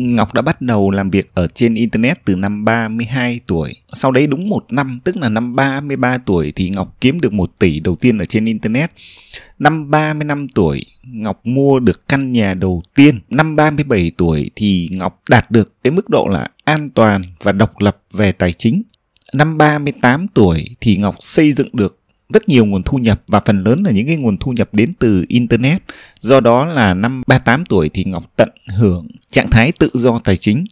Ngọc đã bắt đầu làm việc ở trên Internet từ năm 32 tuổi. Sau đấy đúng một năm, tức là năm 33 tuổi thì Ngọc kiếm được 1 tỷ đầu tiên ở trên Internet. Năm 35 tuổi, Ngọc mua được căn nhà đầu tiên. Năm 37 tuổi thì Ngọc đạt được cái mức độ là an toàn và độc lập về tài chính. Năm 38 tuổi thì Ngọc xây dựng được rất nhiều nguồn thu nhập và phần lớn là những cái nguồn thu nhập đến từ internet. Do đó là năm 38 tuổi thì Ngọc tận hưởng trạng thái tự do tài chính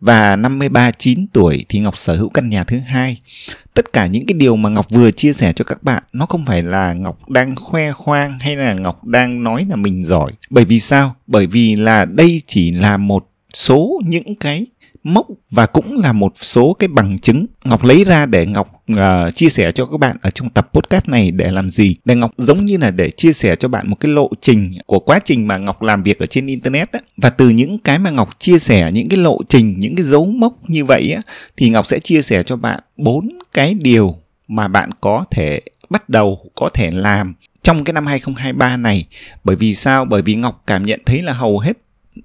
và năm 39 tuổi thì Ngọc sở hữu căn nhà thứ hai. Tất cả những cái điều mà Ngọc vừa chia sẻ cho các bạn, nó không phải là Ngọc đang khoe khoang hay là Ngọc đang nói là mình giỏi. Bởi vì sao? Bởi vì là đây chỉ là một số những cái mốc và cũng là một số cái bằng chứng Ngọc lấy ra để Ngọc uh, chia sẻ cho các bạn ở trong tập podcast này để làm gì để Ngọc giống như là để chia sẻ cho bạn một cái lộ trình của quá trình mà Ngọc làm việc ở trên internet á và từ những cái mà Ngọc chia sẻ những cái lộ trình những cái dấu mốc như vậy á thì Ngọc sẽ chia sẻ cho bạn bốn cái điều mà bạn có thể bắt đầu có thể làm trong cái năm 2023 này. Bởi vì sao? Bởi vì Ngọc cảm nhận thấy là hầu hết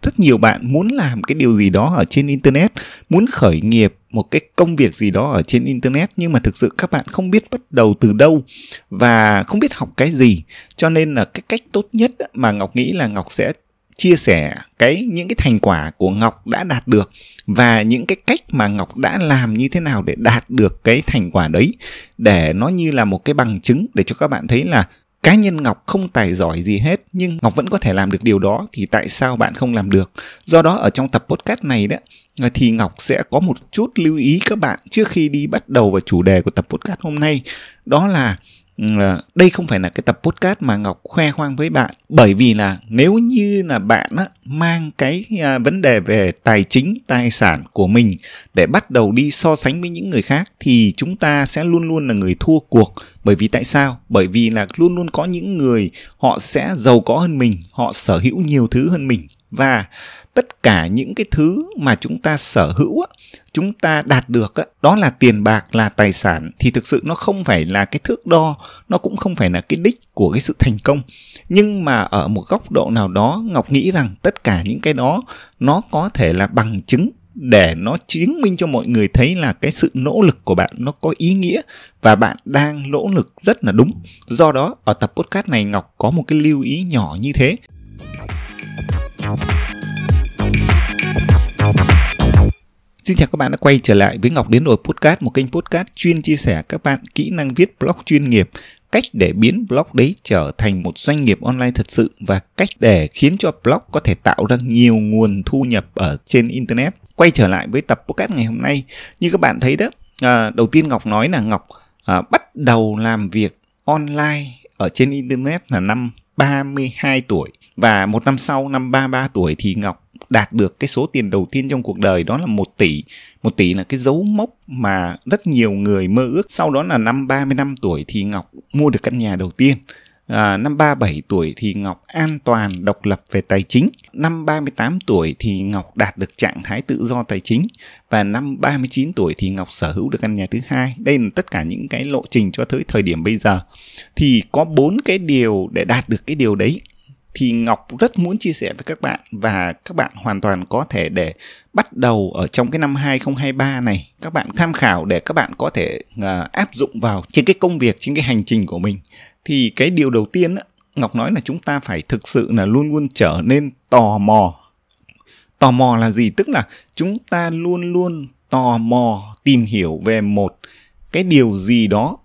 rất nhiều bạn muốn làm cái điều gì đó ở trên internet, muốn khởi nghiệp một cái công việc gì đó ở trên internet, nhưng mà thực sự các bạn không biết bắt đầu từ đâu và không biết học cái gì. Cho nên là cái cách tốt nhất mà ngọc nghĩ là ngọc sẽ chia sẻ cái, những cái thành quả của ngọc đã đạt được và những cái cách mà ngọc đã làm như thế nào để đạt được cái thành quả đấy, để nó như là một cái bằng chứng để cho các bạn thấy là cá nhân Ngọc không tài giỏi gì hết, nhưng Ngọc vẫn có thể làm được điều đó, thì tại sao bạn không làm được? Do đó, ở trong tập podcast này đó thì Ngọc sẽ có một chút lưu ý các bạn trước khi đi bắt đầu vào chủ đề của tập podcast hôm nay đó là Ừ, đây không phải là cái tập podcast mà Ngọc khoe khoang với bạn. Bởi vì là nếu như là bạn á, mang cái à, vấn đề về tài chính tài sản của mình để bắt đầu đi so sánh với những người khác thì chúng ta sẽ luôn luôn là người thua cuộc. Bởi vì tại sao? Bởi vì là luôn luôn có những người họ sẽ giàu có hơn mình họ sở hữu nhiều thứ hơn mình. Và tất cả những cái thứ mà chúng ta sở hữu chúng ta đạt được đó là tiền bạc, là tài sản, thì thực sự nó không phải là cái thước đo, nó cũng không phải là cái đích của cái sự thành công. Nhưng mà ở một góc độ nào đó, ngọc nghĩ rằng tất cả những cái đó, nó có thể là bằng chứng để nó chứng minh cho mọi người thấy là cái sự nỗ lực của bạn nó có ý nghĩa và bạn đang nỗ lực rất là đúng. Do đó, ở tập podcast này, ngọc có một cái lưu ý nhỏ như thế. Xin chào các bạn đã quay trở lại với Ngọc Đến Rồi Podcast, một kênh podcast chuyên chia sẻ các bạn kỹ năng viết blog chuyên nghiệp, cách để biến blog đấy trở thành một doanh nghiệp online thật sự và cách để khiến cho blog có thể tạo ra nhiều nguồn thu nhập ở trên Internet. Quay trở lại với tập podcast ngày hôm nay, như các bạn thấy đó, à, đầu tiên Ngọc nói là Ngọc à, bắt đầu làm việc online ở trên Internet là năm 32 tuổi và một năm sau năm 33 tuổi thì Ngọc đạt được cái số tiền đầu tiên trong cuộc đời đó là một tỷ. một tỷ là cái dấu mốc mà rất nhiều người mơ ước. Sau đó là năm 35 tuổi thì Ngọc mua được căn nhà đầu tiên. À, năm 37 tuổi thì Ngọc an toàn độc lập về tài chính. Năm 38 tuổi thì Ngọc đạt được trạng thái tự do tài chính. Và năm 39 tuổi thì Ngọc sở hữu được căn nhà thứ hai. Đây là tất cả những cái lộ trình cho tới thời điểm bây giờ. Thì có bốn cái điều để đạt được cái điều đấy thì Ngọc rất muốn chia sẻ với các bạn và các bạn hoàn toàn có thể để bắt đầu ở trong cái năm 2023 này. Các bạn tham khảo để các bạn có thể uh, áp dụng vào trên cái công việc trên cái hành trình của mình. Thì cái điều đầu tiên á, Ngọc nói là chúng ta phải thực sự là luôn luôn trở nên tò mò. Tò mò là gì? Tức là chúng ta luôn luôn tò mò tìm hiểu về một cái điều gì đó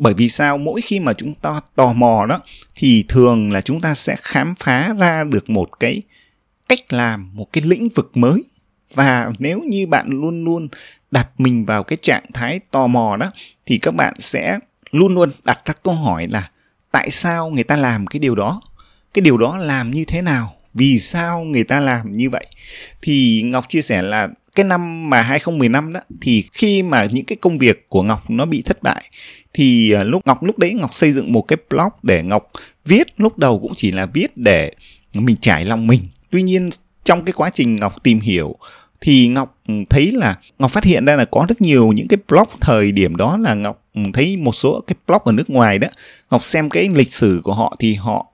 bởi vì sao? Mỗi khi mà chúng ta tò mò đó, thì thường là chúng ta sẽ khám phá ra được một cái cách làm, một cái lĩnh vực mới. Và nếu như bạn luôn luôn đặt mình vào cái trạng thái tò mò đó, thì các bạn sẽ luôn luôn đặt ra câu hỏi là tại sao người ta làm cái điều đó? Cái điều đó làm như thế nào? Vì sao người ta làm như vậy? Thì ngọc chia sẻ là cái năm mà 2015 đó, thì khi mà những cái công việc của Ngọc nó bị thất bại, thì à, lúc Ngọc, lúc đấy Ngọc xây dựng một cái blog để Ngọc viết, lúc đầu cũng chỉ là viết để mình trải lòng mình. Tuy nhiên, trong cái quá trình Ngọc tìm hiểu, thì Ngọc ừ, thấy là Ngọc phát hiện ra là có rất nhiều những cái blog thời điểm đó là Ngọc ừ, thấy một số cái blog ở nước ngoài đó, Ngọc xem cái lịch sử của họ thì họ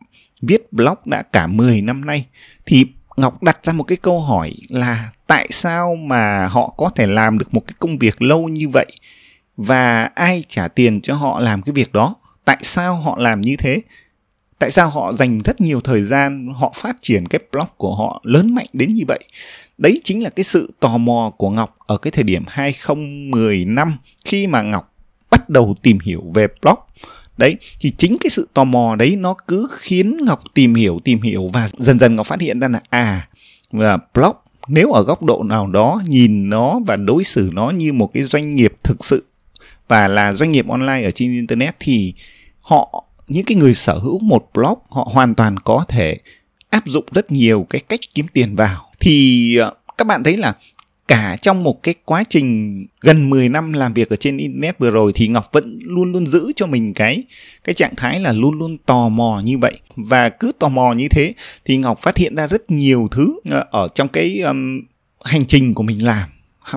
viết blog đã cả 10 năm nay thì ngọc đặt ra một cái câu hỏi là tại sao mà họ có thể làm được một cái công việc lâu như vậy và ai trả tiền cho họ làm cái việc đó? Tại sao họ làm như thế? Tại sao họ dành rất nhiều thời gian, họ phát triển cái blog của họ lớn mạnh đến như vậy? Đấy chính là cái sự tò mò của Ngọc ở cái thời điểm 2010 năm khi mà Ngọc bắt đầu tìm hiểu về blog đấy, thì chính cái sự tò mò đấy nó cứ khiến Ngọc tìm hiểu tìm hiểu và dần dần Ngọc phát hiện ra là à và blog nếu ở góc độ nào đó nhìn nó và đối xử nó như một cái doanh nghiệp thực sự và là doanh nghiệp online ở trên internet thì họ, những cái người sở hữu một blog họ hoàn toàn có thể áp dụng rất nhiều cái cách kiếm tiền vào. Thì ờ, các bạn thấy là cả trong một cái quá trình gần 10 năm làm việc ở trên internet vừa rồi thì Ngọc vẫn luôn luôn giữ cho mình cái cái trạng thái là luôn luôn tò mò như vậy. Và cứ tò mò như thế thì Ngọc phát hiện ra rất nhiều thứ ờ, ở trong cái um, hành trình của mình làm.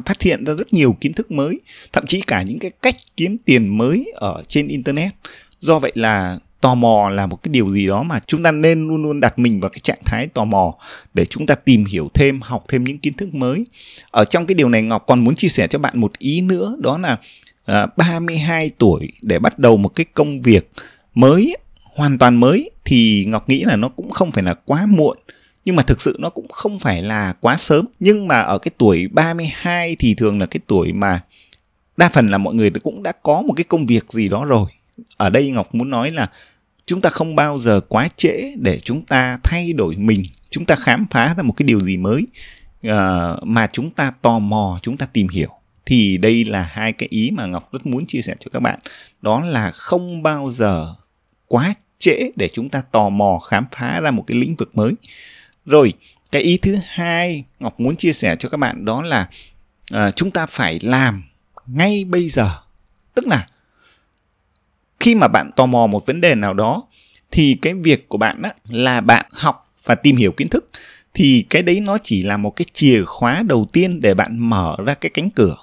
Phát hiện ra rất nhiều kiến thức mới thậm chí cả những cái cách kiếm tiền mới ở trên internet. Do vậy là tò mò là một cái điều gì đó mà chúng ta nên luôn luôn đặt mình vào cái trạng thái tò mò để chúng ta tìm hiểu thêm học thêm những kiến thức mới. Ở trong cái điều này ngọc còn muốn chia sẻ cho bạn một ý nữa đó là à, 32 tuổi để bắt đầu một cái công việc mới hoàn toàn mới thì ngọc nghĩ là nó cũng không phải là quá muộn nhưng mà thực sự nó cũng không phải là quá sớm. Nhưng mà ở cái tuổi 32 thì thường là cái tuổi mà đa phần là mọi người cũng đã có một cái công việc gì đó rồi ở đây ngọc muốn nói là chúng ta không bao giờ quá trễ để chúng ta thay đổi mình. Chúng ta khám phá ra một cái điều gì mới uh, mà chúng ta tò mò chúng ta tìm hiểu. Thì đây là hai cái ý mà ngọc rất muốn chia sẻ cho các bạn. Đó là không bao giờ quá trễ để chúng ta tò mò khám phá ra một cái lĩnh vực mới. Rồi cái ý thứ hai ngọc muốn chia sẻ cho các bạn đó là uh, chúng ta phải làm ngay bây giờ. Tức là khi mà bạn tò mò một vấn đề nào đó thì cái việc của bạn á, là bạn học và tìm hiểu kiến thức thì cái đấy nó chỉ là một cái chìa khóa đầu tiên để bạn mở ra cái cánh cửa.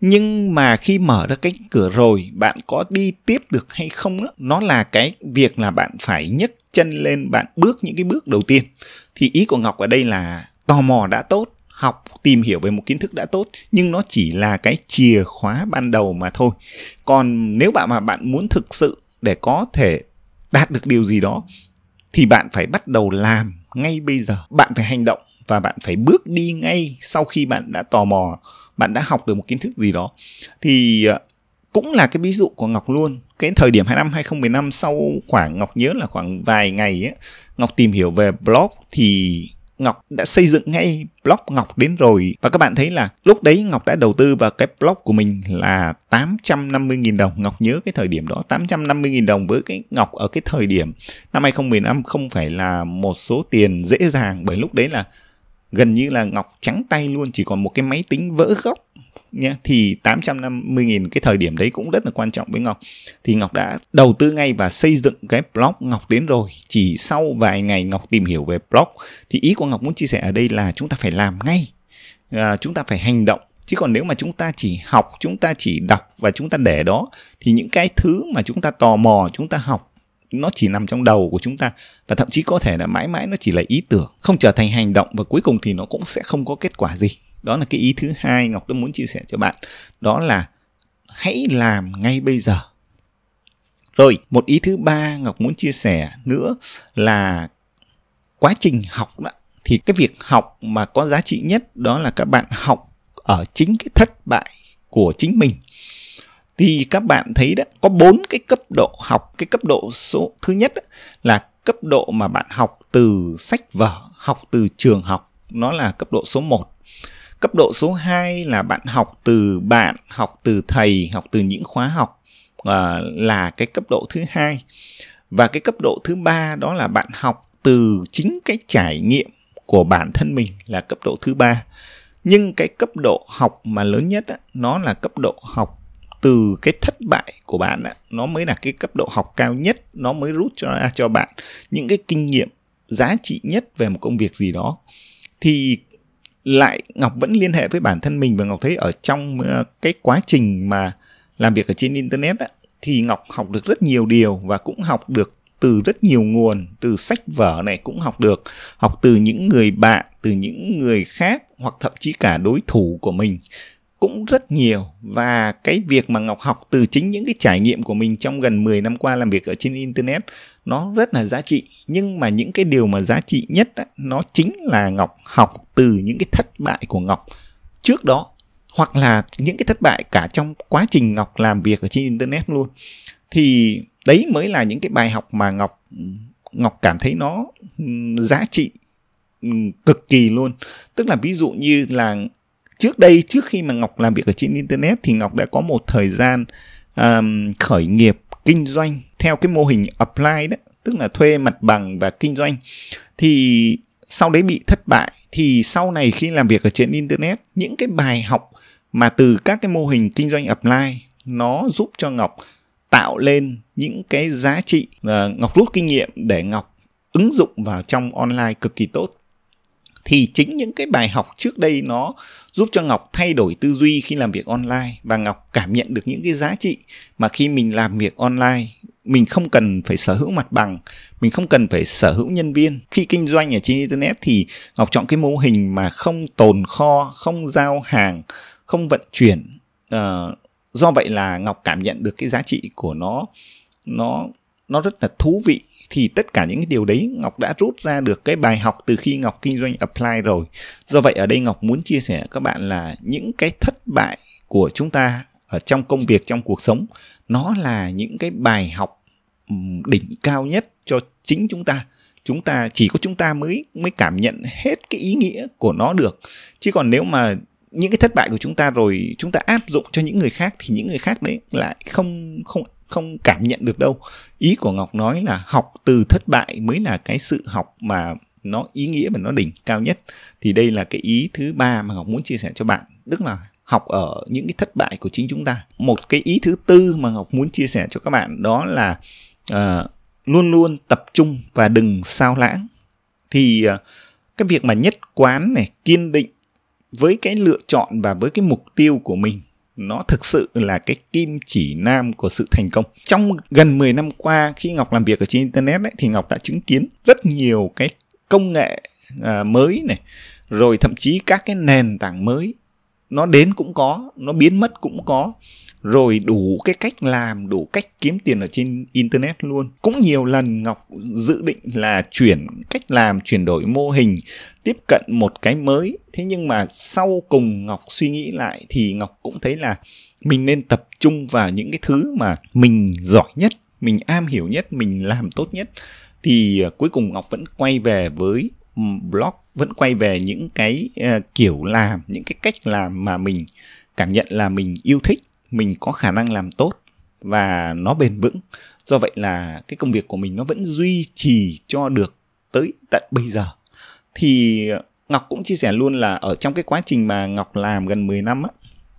Nhưng mà khi mở ra cánh cửa rồi bạn có đi tiếp được hay không á nó là cái việc là bạn phải nhấc chân lên bạn bước những cái bước đầu tiên. Thì ý của ngọc ở đây là tò mò đã tốt học tìm hiểu về một kiến thức đã tốt nhưng nó chỉ là cái chìa khóa ban đầu mà thôi. Còn nếu bạn mà bạn muốn thực sự để có thể đạt được điều gì đó thì bạn phải bắt đầu làm ngay bây giờ. Bạn phải hành động và bạn phải bước đi ngay sau khi bạn đã tò mò bạn đã học được một kiến thức gì đó. Thì ờ, cũng là cái ví dụ của Ngọc luôn. Cái thời điểm hai năm 2015 sau khoảng Ngọc nhớ là khoảng vài ngày ấy, Ngọc tìm hiểu về blog thì Ngọc đã xây dựng ngay blog Ngọc đến rồi và các bạn thấy là lúc đấy Ngọc đã đầu tư vào cái blog của mình là 850.000 đồng. Ngọc nhớ cái thời điểm đó 850.000 đồng với cái Ngọc ở cái thời điểm năm 2015 không phải là một số tiền dễ dàng, bởi lúc đấy là gần như là Ngọc trắng tay luôn, chỉ còn một cái máy tính vỡ gốc nhé thì 850.000 cái thời điểm đấy cũng rất là quan trọng với Ngọc. Thì Ngọc đã đầu tư ngay và xây dựng cái blog Ngọc đến rồi. Chỉ sau vài ngày Ngọc tìm hiểu về blog thì ý của Ngọc muốn chia sẻ ở đây là chúng ta phải làm ngay. À, chúng ta phải hành động. Chứ còn nếu mà chúng ta chỉ học chúng ta chỉ đọc và chúng ta để đó thì những cái thứ mà chúng ta tò mò chúng ta học nó chỉ nằm trong đầu của chúng ta. Và thậm chí có thể là mãi mãi nó chỉ là ý tưởng không trở thành hành động và cuối cùng thì nó cũng sẽ không có kết quả gì đó là cái ý thứ hai ngọc tôi muốn chia sẻ cho bạn. Đó là hãy làm ngay bây giờ. Rồi một ý thứ ba ngọc muốn chia sẻ nữa là quá trình học đó. Thì cái việc học mà có giá trị nhất đó là các bạn học ở chính cái thất bại của chính mình. Thì các bạn thấy đó có bốn cái cấp độ học. Cái cấp độ số thứ nhất đó, là cấp độ mà bạn học từ sách vở học từ trường học. Nó là cấp độ số 1 Cấp độ số 2 là bạn học từ bạn, học từ thầy, học từ những khóa học uh, là cái cấp độ thứ hai. Và cái cấp độ thứ ba đó là bạn học từ chính cái trải nghiệm của bản thân mình là cấp độ thứ ba. Nhưng cái cấp độ học mà lớn nhất á, nó là cấp độ học từ cái thất bại của bạn á, nó mới là cái cấp độ học cao nhất, nó mới rút cho ra cho bạn những cái kinh nghiệm giá trị nhất về một công việc gì đó. Thì lại ngọc vẫn liên hệ với bản thân mình và ngọc thấy ở trong ờ, cái quá trình mà làm việc ở trên internet á, thì ngọc học được rất nhiều điều và cũng học được từ rất nhiều nguồn từ sách vở này cũng học được học từ những người bạn từ những người khác hoặc thậm chí cả đối thủ của mình cũng rất nhiều. Và cái việc mà Ngọc học từ chính những cái trải nghiệm của mình trong gần 10 năm qua làm việc ở trên internet nó rất là giá trị. Nhưng mà những cái điều mà giá trị nhất á, nó chính là Ngọc học từ những cái thất bại của Ngọc trước đó hoặc là những cái thất bại cả trong quá trình Ngọc làm việc ở trên internet luôn. Thì đấy mới là những cái bài học mà Ngọc Ngọc cảm thấy nó ừ, giá trị ừ, cực kỳ luôn. Tức là ví dụ như là trước đây trước khi mà ngọc làm việc ở trên internet thì ngọc đã có một thời gian um, khởi nghiệp kinh doanh theo cái mô hình apply đó tức là thuê mặt bằng và kinh doanh. Thì sau đấy bị thất bại thì sau này khi làm việc ở trên internet những cái bài học mà từ các cái mô hình kinh doanh apply nó giúp cho ngọc tạo lên những cái giá trị uh, ngọc rút kinh nghiệm để ngọc ứng dụng vào trong online cực kỳ tốt thì chính những cái bài học trước đây nó giúp cho Ngọc thay đổi tư duy khi làm việc online và Ngọc cảm nhận được những cái giá trị mà khi mình làm việc online mình không cần phải sở hữu mặt bằng mình không cần phải sở hữu nhân viên. Khi kinh doanh ở trên internet thì ngọc chọn cái mô hình mà không tồn kho không giao hàng không vận chuyển. Uh, do vậy là ngọc cảm nhận được cái giá trị của nó nó nó rất là thú vị. Thì tất cả những cái điều đấy Ngọc đã rút ra được cái bài học từ khi Ngọc kinh doanh apply rồi. Do vậy ở đây Ngọc muốn chia sẻ các bạn là những cái thất bại của chúng ta ở trong công việc, trong cuộc sống, nó là những cái bài học đỉnh cao nhất cho chính chúng ta. Chúng ta, chỉ có chúng ta mới mới cảm nhận hết cái ý nghĩa của nó được. Chứ còn nếu mà những cái thất bại của chúng ta rồi chúng ta áp dụng cho những người khác thì những người khác đấy lại không không không cảm nhận được đâu. Ý của ngọc nói là học từ thất bại mới là cái sự học mà nó ý nghĩa và nó đỉnh cao nhất. Thì đây là cái ý thứ ba mà ngọc muốn chia sẻ cho bạn. Tức là học ở những cái thất bại của chính chúng ta. Một cái ý thứ tư mà ngọc muốn chia sẻ cho các bạn đó là uh, luôn luôn tập trung và đừng sao lãng. Thì uh, cái việc mà nhất quán này kiên định với cái lựa chọn và với cái mục tiêu của mình nó thực sự là cái kim chỉ nam của sự thành công. Trong gần 10 năm qua khi Ngọc làm việc ở trên internet ấy, thì Ngọc đã chứng kiến rất nhiều cái công nghệ à, mới này, rồi thậm chí các cái nền tảng mới nó đến cũng có, nó biến mất cũng có rồi đủ cái cách làm đủ cách kiếm tiền ở trên internet luôn. Cũng nhiều lần ngọc dự định là chuyển cách làm chuyển đổi mô hình tiếp cận một cái mới. Thế nhưng mà sau cùng ngọc suy nghĩ lại thì ngọc cũng thấy là mình nên tập trung vào những cái thứ mà mình giỏi nhất mình am hiểu nhất mình làm tốt nhất. Thì à, cuối cùng ngọc vẫn quay về với blog vẫn quay về những cái uh, kiểu làm những cái cách làm mà mình cảm nhận là mình yêu thích mình có khả năng làm tốt và nó bền vững. Do vậy là cái công việc của mình nó vẫn duy trì cho được tới tận bây giờ. Thì Ngọc cũng chia sẻ luôn là ở trong cái quá trình mà Ngọc làm gần 10 năm á,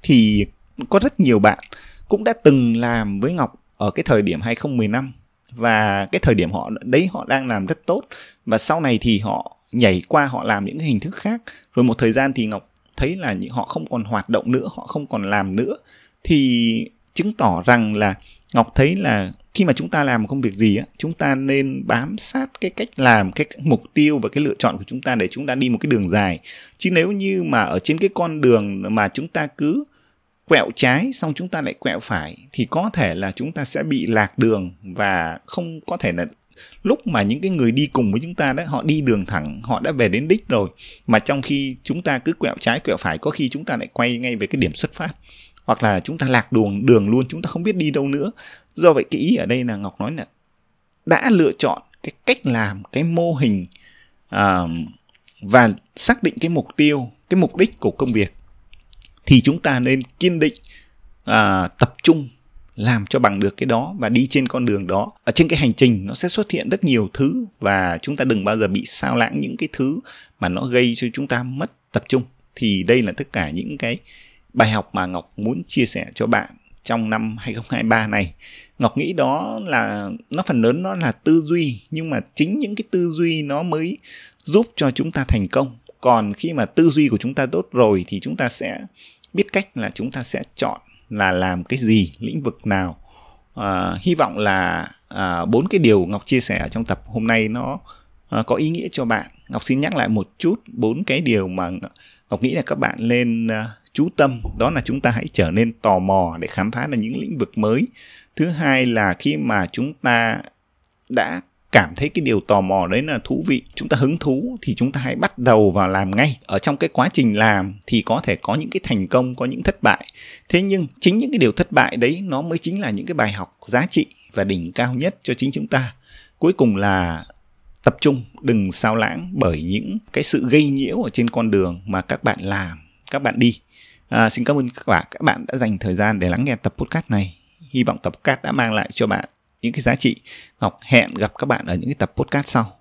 thì có rất nhiều bạn cũng đã từng làm với Ngọc ở cái thời điểm 2015 và cái thời điểm họ, đấy họ đang làm rất tốt. Và sau này thì họ nhảy qua họ làm những cái hình thức khác. Rồi một thời gian thì Ngọc thấy là họ không còn hoạt động nữa, họ không còn làm nữa thì chứng tỏ rằng là ngọc thấy là khi mà chúng ta làm một công việc gì á chúng ta nên bám sát cái cách làm cái mục tiêu và cái lựa chọn của chúng ta để chúng ta đi một cái đường dài chứ nếu như mà ở trên cái con đường mà chúng ta cứ quẹo trái xong chúng ta lại quẹo phải thì có thể là chúng ta sẽ bị lạc đường và không có thể là lúc mà những cái người đi cùng với chúng ta đấy họ đi đường thẳng họ đã về đến đích rồi mà trong khi chúng ta cứ quẹo trái quẹo phải có khi chúng ta lại quay ngay về cái điểm xuất phát hoặc là chúng ta lạc đường đường luôn chúng ta không biết đi đâu nữa. Do vậy cái ý ở đây là ngọc nói là đã lựa chọn cái cách làm cái mô hình uh, và xác định cái mục tiêu cái mục đích của công việc thì chúng ta nên kiên định uh, tập trung làm cho bằng được cái đó và đi trên con đường đó. Ở trên cái hành trình nó sẽ xuất hiện rất nhiều thứ và chúng ta đừng bao giờ bị sao lãng những cái thứ mà nó gây cho chúng ta mất tập trung. Thì đây là tất cả những cái bài học mà Ngọc muốn chia sẻ cho bạn trong năm 2023 này. Ngọc nghĩ đó là nó phần lớn nó là tư duy nhưng mà chính những cái tư duy nó mới giúp cho chúng ta thành công. Còn khi mà tư duy của chúng ta tốt rồi thì chúng ta sẽ biết cách là chúng ta sẽ chọn là làm cái gì, lĩnh vực nào. À, hy vọng là à, bốn cái điều ngọc chia sẻ trong tập hôm nay nó à, có ý nghĩa cho bạn ngọc xin nhắc lại một chút bốn cái điều mà ngọc nghĩ là các bạn nên à, chú tâm, đó là chúng ta hãy trở nên tò mò để khám phá ra những lĩnh vực mới. Thứ hai là khi mà chúng ta đã cảm thấy cái điều tò mò đấy là thú vị, chúng ta hứng thú thì chúng ta hãy bắt đầu vào làm ngay. Ở trong cái quá trình làm thì có thể có những cái thành công, có những thất bại. Thế nhưng chính những cái điều thất bại đấy, nó mới chính là những cái bài học giá trị và đỉnh cao nhất cho chính chúng ta. Cuối cùng là tập trung, đừng sao lãng bởi những cái sự gây nhiễu ở trên con đường mà các bạn làm các bạn đi. À, xin cảm ơn các bạn. Các bạn đã dành thời gian để lắng nghe tập podcast này. Hy vọng tập podcast đã mang lại cho bạn những cái giá trị ngọc hẹn gặp các bạn ở những cái tập podcast sau.